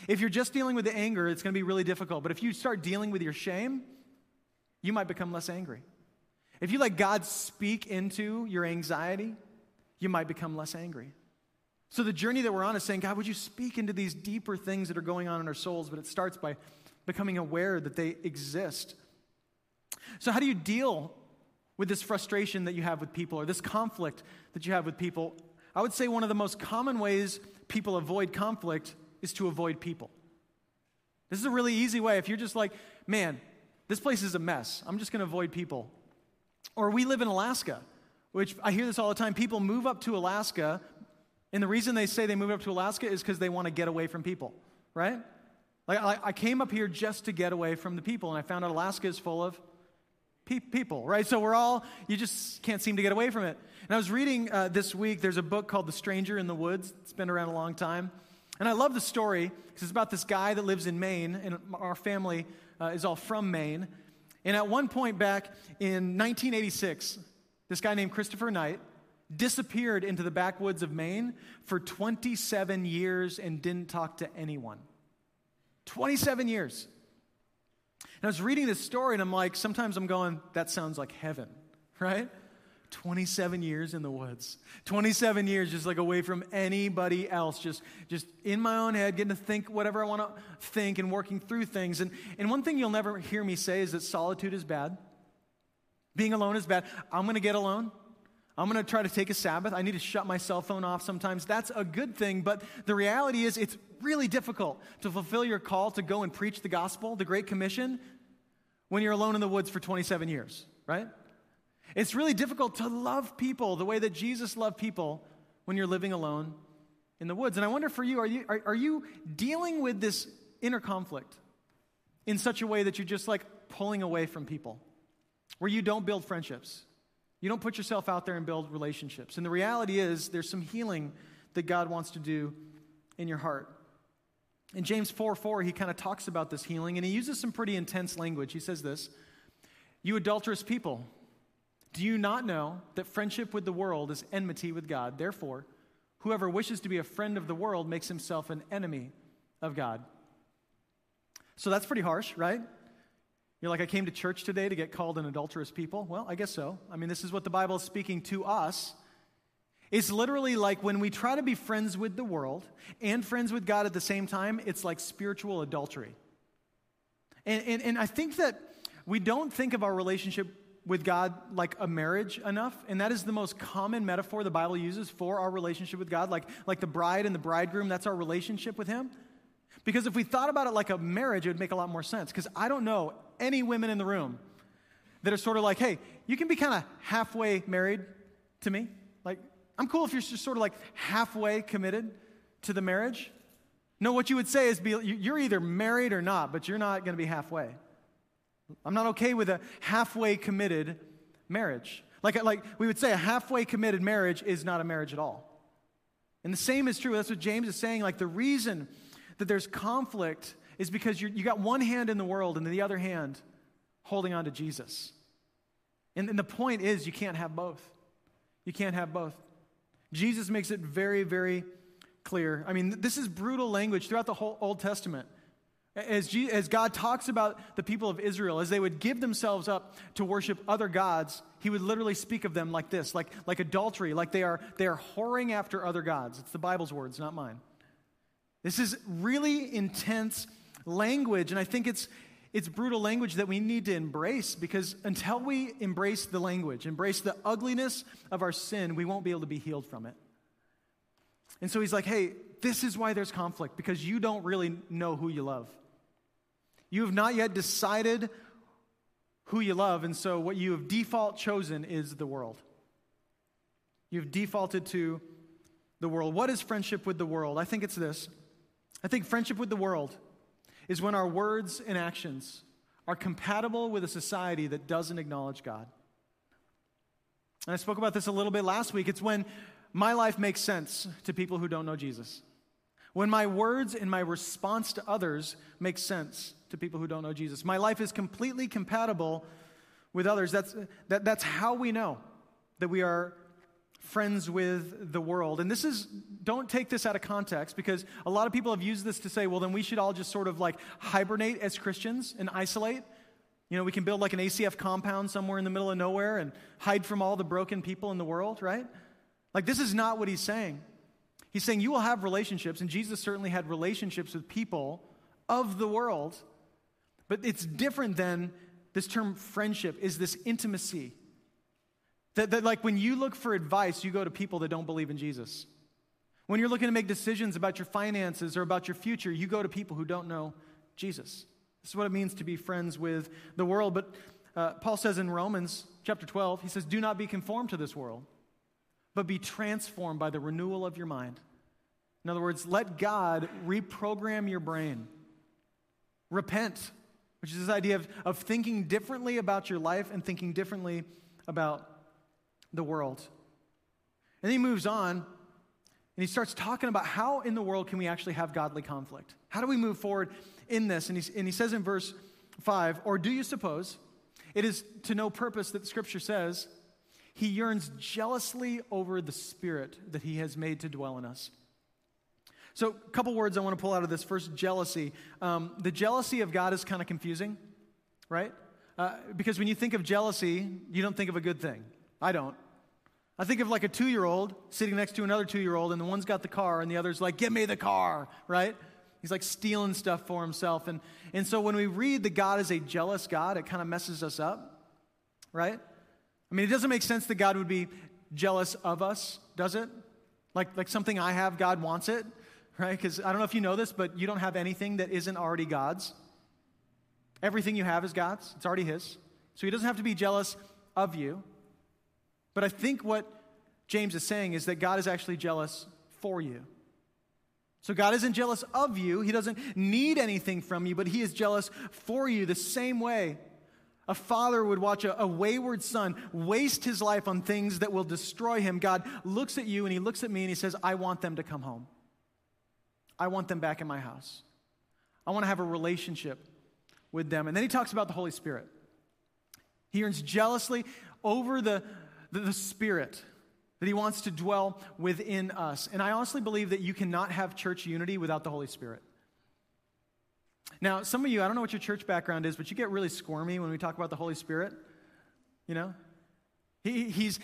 If you're just dealing with the anger, it's going to be really difficult. But if you start dealing with your shame, you might become less angry. If you let God speak into your anxiety, you might become less angry. So the journey that we're on is saying, God, would you speak into these deeper things that are going on in our souls? But it starts by becoming aware that they exist. So, how do you deal with this frustration that you have with people or this conflict that you have with people? I would say one of the most common ways people avoid conflict is to avoid people. This is a really easy way. If you're just like, man, this place is a mess, I'm just going to avoid people. Or we live in Alaska, which I hear this all the time. People move up to Alaska and the reason they say they move up to Alaska is because they want to get away from people, right? Like, I, came up here just to get away from the people, and I found out Alaska is full of pe- people, right? So we're all, you just can't seem to get away from it. And I was reading uh, this week, there's a book called The Stranger in the Woods. It's been around a long time. And I love the story because it's about this guy that lives in Maine, and our family uh, is all from Maine. And at one point back in 1986, this guy named Christopher Knight disappeared into the backwoods of Maine for 27 years and didn't talk to anyone. 27 years. And I was reading this story and I'm like, sometimes I'm going, that sounds like heaven, right? 27 years in the woods 27 years just like away from anybody else just just in my own head getting to think whatever i want to think and working through things and, and one thing you'll never hear me say is that solitude is bad being alone is bad i'm going to get alone I'm going to try to take a Sabbath. I need to shut my cell phone off sometimes. That's a good thing, but the reality is it's really difficult to fulfill your call to go and preach the gospel, the Great Commission, when you're alone in the woods for 27 years, right? It's really difficult to love people the way that Jesus loved people when you're living alone in the woods. And I wonder for you, are you, are, are you dealing with this inner conflict in such a way that you're just like pulling away from people, where you don't build friendships? You don't put yourself out there and build relationships. And the reality is, there's some healing that God wants to do in your heart. In James 4 4, he kind of talks about this healing, and he uses some pretty intense language. He says this You adulterous people, do you not know that friendship with the world is enmity with God? Therefore, whoever wishes to be a friend of the world makes himself an enemy of God. So that's pretty harsh, right? You're like, I came to church today to get called an adulterous people? Well, I guess so. I mean, this is what the Bible is speaking to us. It's literally like when we try to be friends with the world and friends with God at the same time, it's like spiritual adultery. And, and, and I think that we don't think of our relationship with God like a marriage enough, and that is the most common metaphor the Bible uses for our relationship with God, like, like the bride and the bridegroom, that's our relationship with Him. Because if we thought about it like a marriage, it would make a lot more sense. Because I don't know any women in the room that are sort of like, hey, you can be kind of halfway married to me. Like, I'm cool if you're just sort of like halfway committed to the marriage. No, what you would say is be, you're either married or not, but you're not going to be halfway. I'm not okay with a halfway committed marriage. Like, like we would say, a halfway committed marriage is not a marriage at all. And the same is true. That's what James is saying. Like, the reason that there's conflict is because you got one hand in the world and the other hand holding on to Jesus. And, and the point is, you can't have both. You can't have both. Jesus makes it very, very clear. I mean, this is brutal language throughout the whole Old Testament. As, G, as God talks about the people of Israel, as they would give themselves up to worship other gods, he would literally speak of them like this, like, like adultery, like they are, they are whoring after other gods. It's the Bible's words, not mine. This is really intense language, and I think it's, it's brutal language that we need to embrace because until we embrace the language, embrace the ugliness of our sin, we won't be able to be healed from it. And so he's like, hey, this is why there's conflict because you don't really know who you love. You have not yet decided who you love, and so what you have default chosen is the world. You've defaulted to the world. What is friendship with the world? I think it's this. I think friendship with the world is when our words and actions are compatible with a society that doesn't acknowledge God. And I spoke about this a little bit last week. It's when my life makes sense to people who don't know Jesus. When my words and my response to others make sense to people who don't know Jesus. My life is completely compatible with others. That's, that, that's how we know that we are friends with the world. And this is, don't take this out of context because a lot of people have used this to say, well, then we should all just sort of like hibernate as Christians and isolate. You know, we can build like an ACF compound somewhere in the middle of nowhere and hide from all the broken people in the world, right? Like, this is not what he's saying. He's saying you will have relationships, and Jesus certainly had relationships with people of the world, but it's different than this term friendship, is this intimacy that, that, like, when you look for advice, you go to people that don't believe in Jesus. When you're looking to make decisions about your finances or about your future, you go to people who don't know Jesus. This is what it means to be friends with the world. But uh, Paul says in Romans chapter 12, he says, Do not be conformed to this world, but be transformed by the renewal of your mind. In other words, let God reprogram your brain. Repent, which is this idea of, of thinking differently about your life and thinking differently about the world. And he moves on, and he starts talking about how in the world can we actually have godly conflict? How do we move forward in this? And, he and he says in verse 5 Or do you suppose it is to no purpose that the scripture says, He yearns jealously over the spirit that He has made to dwell in us? So, a couple words I want to pull out of this. First, jealousy. Um, the jealousy of God is kind of confusing, right? Uh, because when you think of jealousy, you don't think of a good thing. I don't. I think of like a two year old sitting next to another two year old, and the one's got the car, and the other's like, Give me the car, right? He's like stealing stuff for himself. And, and so when we read that God is a jealous God, it kind of messes us up, right? I mean, it doesn't make sense that God would be jealous of us, does it? Like, like something I have, God wants it, right? Because I don't know if you know this, but you don't have anything that isn't already God's. Everything you have is God's, it's already His. So He doesn't have to be jealous of you. But I think what James is saying is that God is actually jealous for you. So God isn't jealous of you. He doesn't need anything from you, but He is jealous for you the same way a father would watch a, a, wayward son waste his life on things that will destroy him. God looks at you and He looks at me and He says, I want them to come home. I want them back in my house. I want to have a relationship with them. And then He talks about the Holy Spirit. He yearns jealously over the, the, the Spirit that He wants to dwell within us. And I honestly believe that you cannot have church unity without the Holy Spirit. Now, some of you, I don't know what your church background is, but you get really squirmy when we talk about the Holy Spirit. You know? He, he's,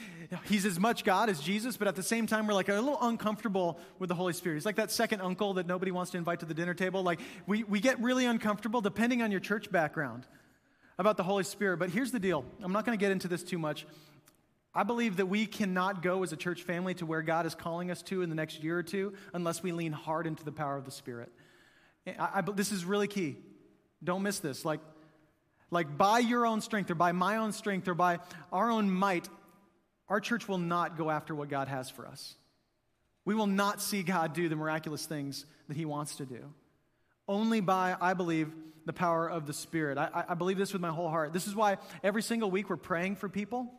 he's as much God as Jesus, but at the same time, we're like a little uncomfortable with the Holy Spirit. He's like that second uncle that nobody wants to invite to the dinner table. Like, we, we get really uncomfortable, depending on your church background, about the Holy Spirit. But here's the deal I'm not going to get into this too much. I believe that we cannot go as a church family to where God is calling us to in the next year or two unless we lean hard into the power of the Spirit. I, I, this is really key. Don't miss this. Like, like by your own strength or by my own strength or by our own might, our church will not go after what God has for us. We will not see God do the miraculous things that He wants to do. Only by, I believe, the power of the Spirit. I, I believe this with my whole heart. This is why every single week we're praying for people.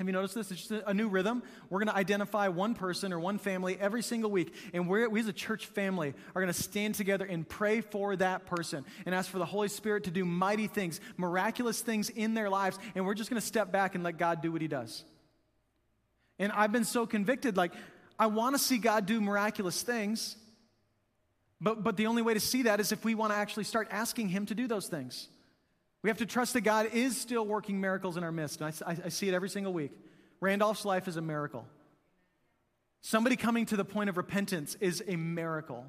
Have you noticed this? It's just a new rhythm. We're going to identify one person or one family every single week. And we as a church family are going to stand together and pray for that person and ask for the Holy Spirit to do mighty things, miraculous things in their lives. And we're just going to step back and let God do what He does. And I've been so convicted like, I want to see God do miraculous things. But, but the only way to see that is if we want to actually start asking Him to do those things. We have to trust that God is still working miracles in our midst. And I, I, I see it every single week. Randolph's life is a miracle. Somebody coming to the point of repentance is a miracle.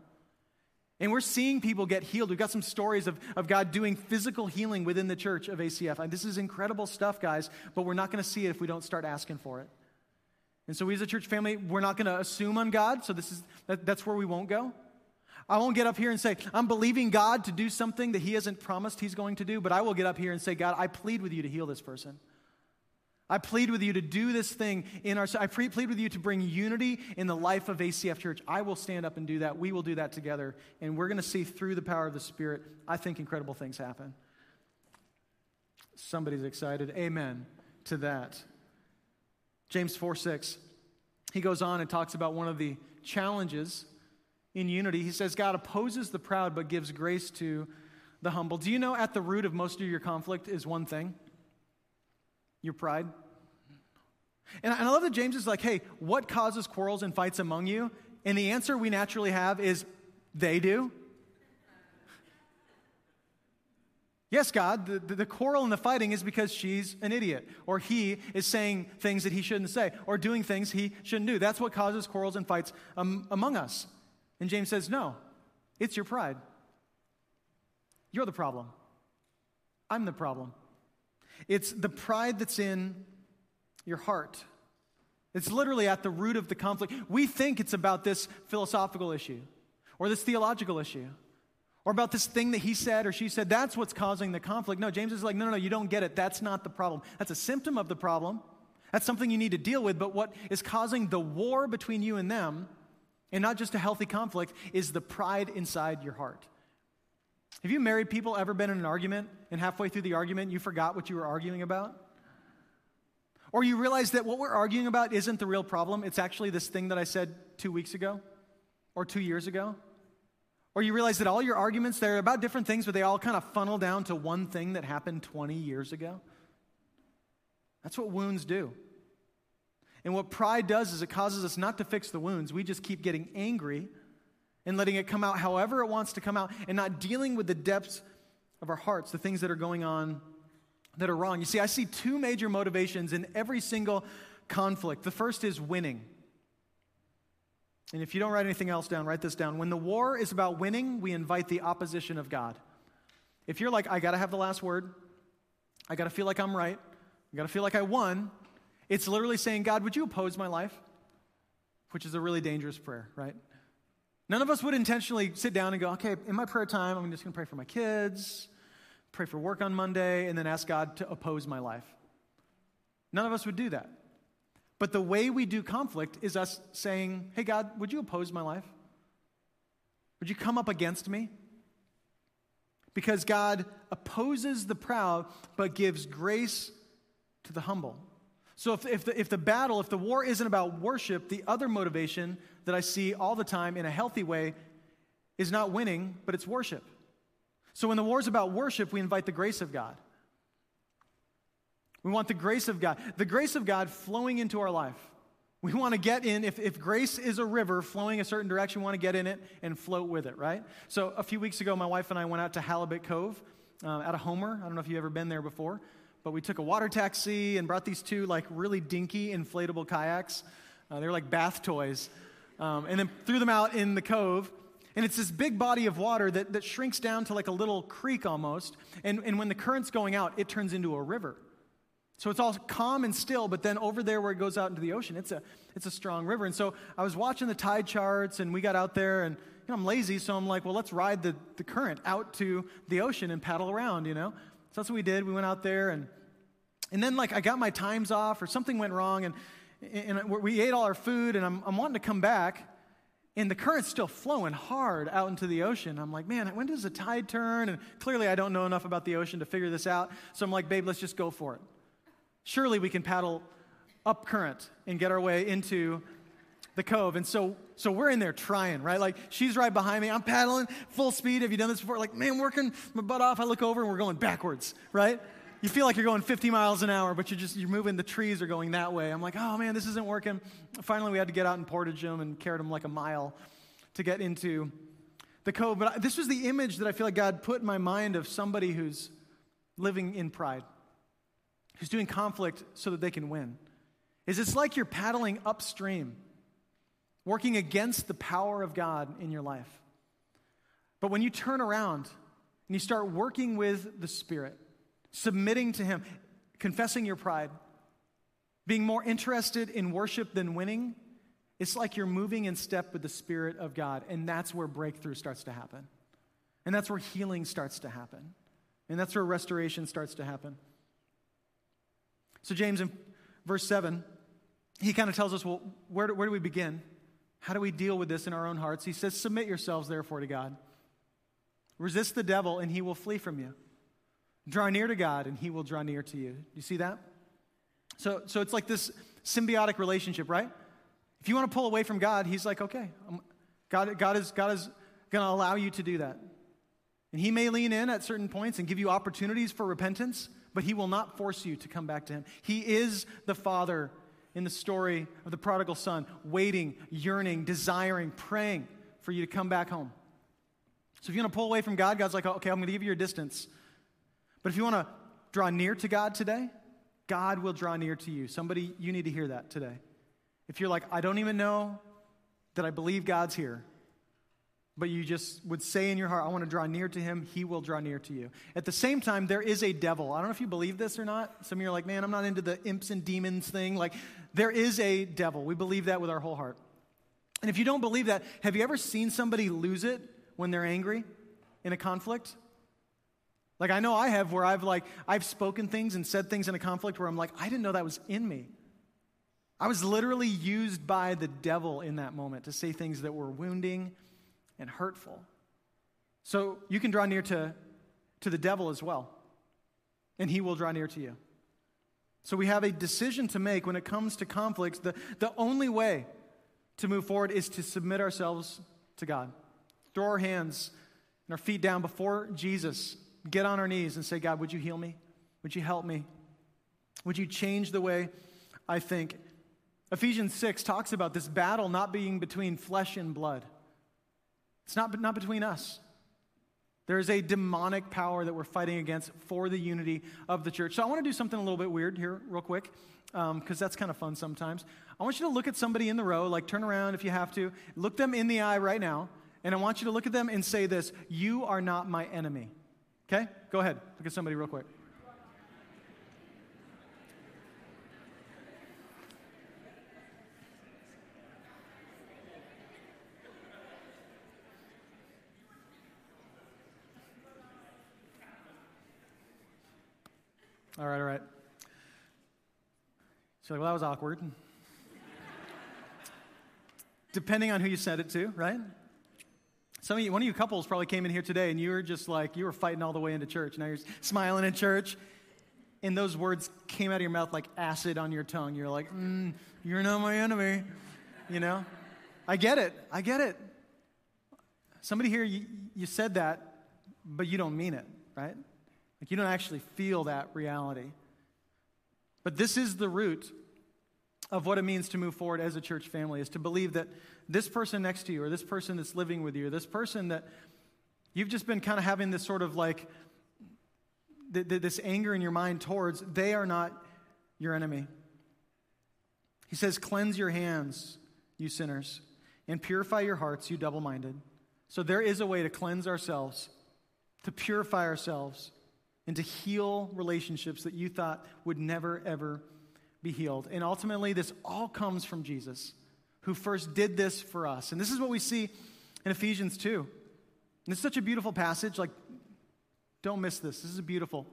And we're seeing people get healed. We've got some stories of, of God doing physical healing within the church of ACF. And this is incredible stuff, guys, but we're not going to see it if we don't start asking for it. And so, we as a church family, we're not going to assume on God. So, this is, that, that's where we won't go. I won't get up here and say, I'm believing God to do something that He hasn't promised He's going to do, but I will get up here and say, God, I plead with you to heal this person. I plead with you to do this thing in our. I plead with you to bring unity in the life of ACF Church. I will stand up and do that. We will do that together, and we're going to see through the power of the Spirit. I think incredible things happen. Somebody's excited. Amen to that. James 4 6. He goes on and talks about one of the challenges in unity. He says, God opposes the proud but gives grace to the humble. Do you know at the root of most of your conflict is one thing? Your pride. And I love that James is like, hey, what causes quarrels and fights among you? And the answer we naturally have is they do. Yes, God, the, the, quarrel and the fighting is because she's an idiot, or he is saying things that he shouldn't say, or doing things he shouldn't do. That's what causes quarrels and fights um, among us. And James says, No, it's your pride. You're the problem. I'm the problem. It's the pride that's in your heart. It's literally at the root of the conflict. We think it's about this philosophical issue or this theological issue or about this thing that he said or she said. That's what's causing the conflict. No, James is like, no, no, no, you don't get it. That's not the problem. That's a symptom of the problem. That's something you need to deal with. But what is causing the war between you and them and not just a healthy conflict, is the pride inside your heart. Have you married people ever been in an argument and halfway through the argument you forgot what you were arguing about? Or you realize that what we're arguing about isn't the real problem, it's actually this thing that I said two weeks ago or two years ago. Or you realize that all your arguments, they're about different things, but they all kind of funnel down to one thing that happened 20 years ago. That's what wounds do. And what pride does is it causes us not to fix the wounds. We just keep getting angry and letting it come out however it wants to come out and not dealing with the depths of our hearts, the things that are going on that are wrong. You see, I see two major motivations in every single conflict. The first is winning. And if you don't write anything else down, write this down. When the war is about winning, we invite the opposition of God. If you're like, I got to have the last word, I got to feel like I'm right, I got to feel like I won, it's literally saying, God, would you oppose my life? Which is a really dangerous prayer, right? None of us would intentionally sit down and go, okay, in my prayer time, I'm just going to pray for my kids, pray for work on Monday, and then ask God to oppose my life. None of us would do that. But the way we do conflict is us saying, hey, God, would you oppose my life? Would you come up against me? Because God opposes the proud, but gives grace to the humble. So, if, if, the, if the battle, if the war isn't about worship, the other motivation that I see all the time in a healthy way is not winning, but it's worship. So, when the war is about worship, we invite the grace of God. We want the grace of God, the grace of God flowing into our life. We want to get in, if, if grace is a river flowing a certain direction, we want to get in it and float with it, right? So, a few weeks ago, my wife and I went out to Halibut Cove uh, out of Homer. I don't know if you've ever been there before. But we took a water taxi and brought these two like really dinky inflatable kayaks. Uh, they're like bath toys. Um, and then threw them out in the cove. And it's this big body of water that, that shrinks down to like a little creek almost. And, and when the current's going out, it turns into a river. So it's all calm and still, but then over there where it goes out into the ocean, it's a, it's a strong river. And so I was watching the tide charts and we got out there and you know, I'm lazy, so I'm like, well, let's ride the, the current out to the ocean and paddle around, you know? So that's what we did. We went out there and and then like I got my times off or something went wrong and and we ate all our food and I'm, I'm wanting to come back and the current's still flowing hard out into the ocean. I'm like, man, when does the tide turn? And clearly I don't know enough about the ocean to figure this out. So I'm like, babe, let's just go for it. Surely we can paddle up current and get our way into the cove. And so, so we're in there trying, right? Like she's right behind me. I'm paddling full speed. Have you done this before? Like, man, working my butt off. I look over and we're going backwards, right? You feel like you're going 50 miles an hour, but you're just you're moving. The trees are going that way. I'm like, oh man, this isn't working. Finally, we had to get out and portage them and carried them like a mile to get into the cove. But this was the image that I feel like God put in my mind of somebody who's living in pride, who's doing conflict so that they can win. Is it's like you're paddling upstream working against the power of God in your life. But when you turn around and you start working with the Spirit, submitting to Him, confessing your pride, being more interested in worship than winning, it's like you're moving in step with the Spirit of God. And that's where breakthrough starts to happen. And that's where healing starts to happen. And that's where restoration starts to happen. So, James in verse 7, he kind of tells us, well, where do, where do we begin? How do we deal with this in our own hearts? He says, Submit yourselves, therefore, to God. Resist the devil, and he will flee from you. Draw near to God, and he will draw near to you. You see that? So, so it's like this symbiotic relationship, right? If you want to pull away from God, he's like, okay, I'm, God, God is, God is going to allow you to do that. And he may lean in at certain points and give you opportunities for repentance, but he will not force you to come back to him. He is the Father in the story of the prodigal son, waiting, yearning, desiring, praying for you to come back home. So if you want to pull away from God, God's like, oh, okay, I'm going to give you your distance. But if you want to draw near to God today, God will draw near to you. Somebody, you need to hear that today. If you're like, I don't even know that I believe God's here, but you just would say in your heart, I want to draw near to him, he will draw near to you. At the same time, there is a devil. I don't know if you believe this or not. Some of you are like, man, I'm not into the imps and demons thing. Like, there is a devil. We believe that with our whole heart. And if you don't believe that, have you ever seen somebody lose it when they're angry in a conflict? Like I know I have where I've like I've spoken things and said things in a conflict where I'm like I didn't know that was in me. I was literally used by the devil in that moment to say things that were wounding and hurtful. So you can draw near to, to the devil as well, and he will draw near to you. So we have a decision to make when it comes to conflicts. The, the only way to move forward is to submit ourselves to God. Throw our hands and our feet down before Jesus. Get on our knees and say, God, would you heal me? Would you help me? Would you change the way I think? Ephesians 6 talks about this battle not being between flesh and blood. It's not, not between us. There is a demonic power that we're fighting against for the unity of the church. So I want to do something a little bit weird here, real quick, because um, that's kind of fun sometimes. I want you to look at somebody in the row, like turn around if you have to, look them in the eye right now, and I want you to look at them and say this You are not my enemy. Okay? Go ahead. Look at somebody real quick. All right, all right. So, like, well, that was awkward. Depending on who you said it to, right? Some of you, one of you couples probably came in here today and you were just like, you were fighting all the way into church. Now you're smiling in church, and those words came out of your mouth like acid on your tongue. You're like, mm, you're not my enemy. You know? I get it. I get it. Somebody here, you, you said that, but you don't mean it, right? Like you don't actually feel that reality. But this is the root of what it means to move forward as a church family is to believe that this person next to you or this person that's living with you or this person that you've just been kind of having this sort of like th- th- this anger in your mind towards they are not your enemy he says cleanse your hands you sinners and purify your hearts you double-minded so there is a way to cleanse ourselves to purify ourselves and to heal relationships that you thought would never, ever be healed. And ultimately, this all comes from Jesus, who first did this for us. And this is what we see in Ephesians 2. And it's such a beautiful passage. Like, don't miss this. This is beautiful.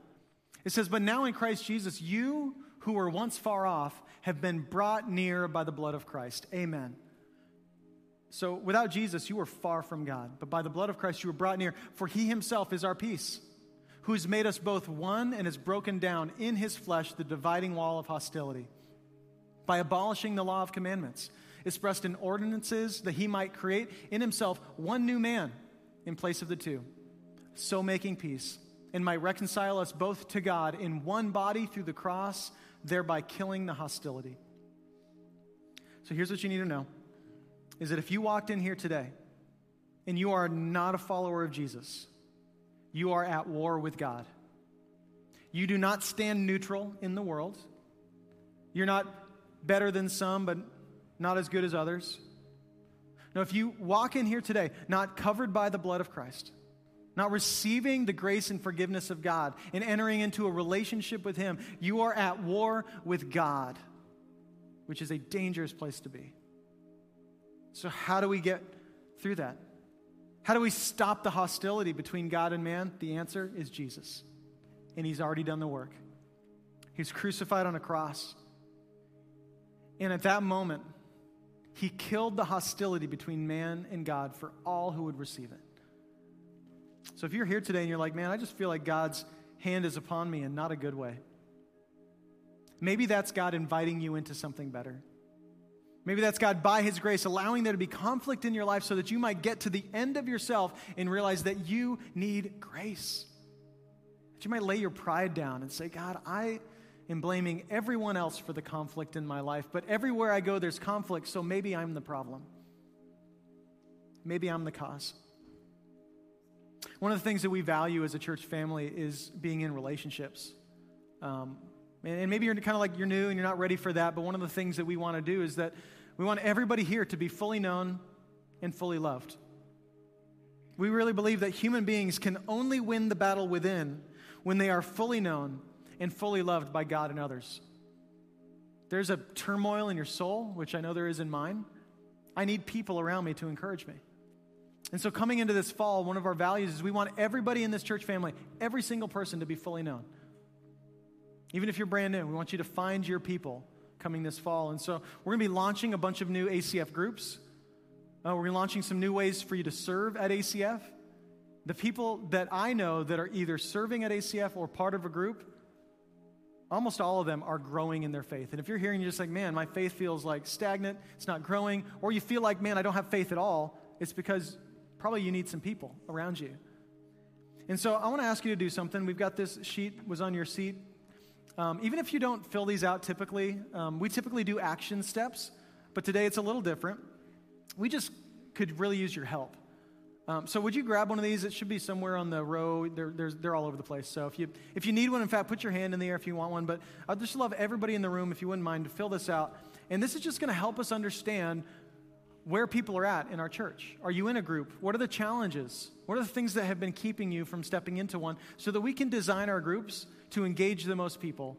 It says, But now in Christ Jesus, you who were once far off have been brought near by the blood of Christ. Amen. So without Jesus, you were far from God. But by the blood of Christ, you were brought near, for he himself is our peace who's made us both one and has broken down in his flesh the dividing wall of hostility by abolishing the law of commandments expressed in ordinances that he might create in himself one new man in place of the two, so making peace, and might reconcile us both to God in one body through the cross, thereby killing the hostility. So here's what you need to know is that if you walked in here today and you are not a follower of Jesus, you are at war with God. You do not stand neutral in the world. You're not better than some, but not as good as others. Now, if you walk in here today, not covered by the blood of Christ, not receiving the grace and forgiveness of God, and entering into a relationship with Him, you are at war with God, which is a dangerous place to be. So, how do we get through that? How do we stop the hostility between God and man? The answer is Jesus. And he's already done the work. He's crucified on a cross. And at that moment, he killed the hostility between man and God for all who would receive it. So if you're here today and you're like, man, I just feel like God's hand is upon me in not a good way, maybe that's God inviting you into something better. Maybe that's God, by His grace, allowing there to be conflict in your life so that you might get to the end of yourself and realize that you need grace. That you might lay your pride down and say, God, I am blaming everyone else for the conflict in my life, but everywhere I go, there's conflict, so maybe I'm the problem. Maybe I'm the cause. One of the things that we value as a church family is being in relationships. Um, and maybe you're kind of like you're new and you're not ready for that, but one of the things that we want to do is that we want everybody here to be fully known and fully loved. We really believe that human beings can only win the battle within when they are fully known and fully loved by God and others. There's a turmoil in your soul, which I know there is in mine. I need people around me to encourage me. And so, coming into this fall, one of our values is we want everybody in this church family, every single person, to be fully known. Even if you're brand new, we want you to find your people coming this fall. And so we're going to be launching a bunch of new ACF groups. Uh, we're launching some new ways for you to serve at ACF. The people that I know that are either serving at ACF or part of a group, almost all of them are growing in their faith. And if you're and you're just like, man, my faith feels like stagnant, it's not growing, or you feel like, man, I don't have faith at all, it's because probably you need some people around you. And so I want to ask you to do something. We've got this sheet was on your seat. Um, even if you don't fill these out typically, um, we typically do action steps, but today it's a little different. We just could really use your help. Um, so would you grab one of these? It should be somewhere on the row. They're, they're all over the place. So if you, if you need one, in fact, put your hand in the air if you want one. But I'd just love everybody in the room, if you wouldn't mind, to fill this out. And this is just going to help us understand where people are at in our church. Are you in a group? What are the challenges? What are the things that have been keeping you from stepping into one so that we can design our groups to engage the most people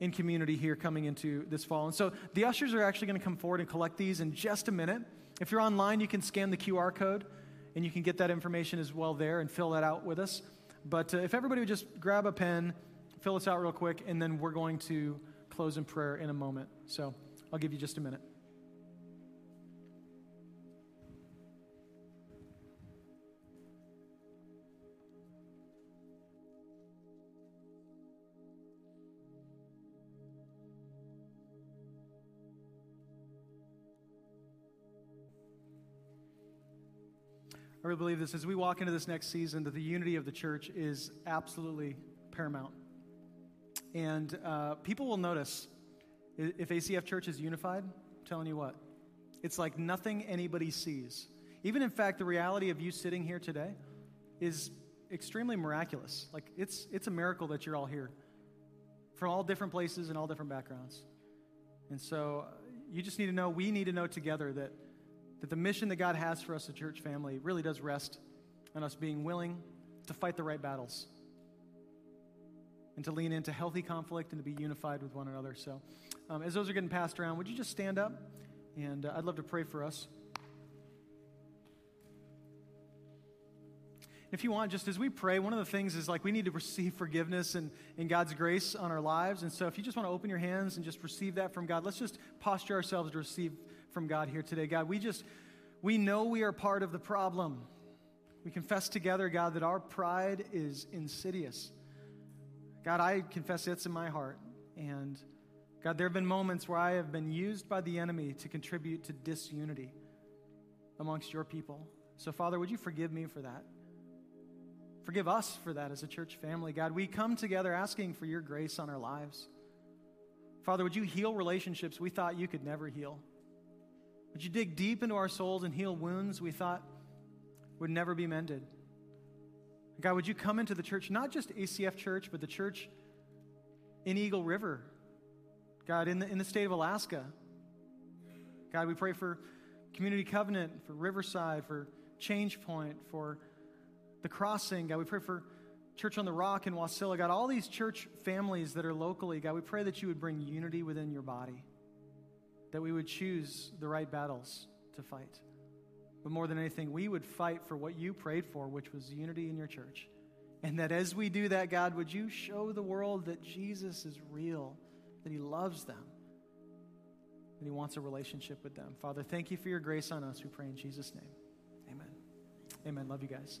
in community here coming into this fall? And so the ushers are actually going to come forward and collect these in just a minute. If you're online, you can scan the QR code and you can get that information as well there and fill that out with us. But uh, if everybody would just grab a pen, fill this out real quick, and then we're going to close in prayer in a moment. So I'll give you just a minute. Believe this as we walk into this next season that the unity of the church is absolutely paramount. And uh, people will notice if ACF Church is unified, I'm telling you what, it's like nothing anybody sees. Even in fact, the reality of you sitting here today is extremely miraculous. Like it's, it's a miracle that you're all here from all different places and all different backgrounds. And so uh, you just need to know, we need to know together that that the mission that God has for us, a church family, really does rest on us being willing to fight the right battles and to lean into healthy conflict and to be unified with one another. So, um, as those are getting passed around, would you just stand up? And uh, I'd love to pray for us. If you want, just as we pray, one of the things is like we need to receive forgiveness and, and God's grace on our lives. And so if you just want to open your hands and just receive that from God, let's just posture ourselves to receive from God here today. God, we just, we know we are part of the problem. We confess together, God, that our pride is insidious. God, I confess it's in my heart. And God, there have been moments where I have been used by the enemy to contribute to disunity amongst your people. So, Father, would you forgive me for that? Forgive us for that as a church family. God, we come together asking for your grace on our lives. Father, would you heal relationships we thought you could never heal? Would you dig deep into our souls and heal wounds we thought would never be mended? God, would you come into the church, not just ACF Church, but the church in Eagle River? God, in the, in the state of Alaska. God, we pray for Community Covenant, for Riverside, for Change Point, for the Crossing. God, we pray for Church on the Rock in Wasilla. God, all these church families that are locally, God, we pray that you would bring unity within your body that we would choose the right battles to fight. But more than anything, we would fight for what you prayed for, which was unity in your church. And that as we do that, God, would you show the world that Jesus is real, that he loves them, that he wants a relationship with them. Father, thank you for your grace on us. We pray in Jesus' name. Amen. Amen. Love you guys.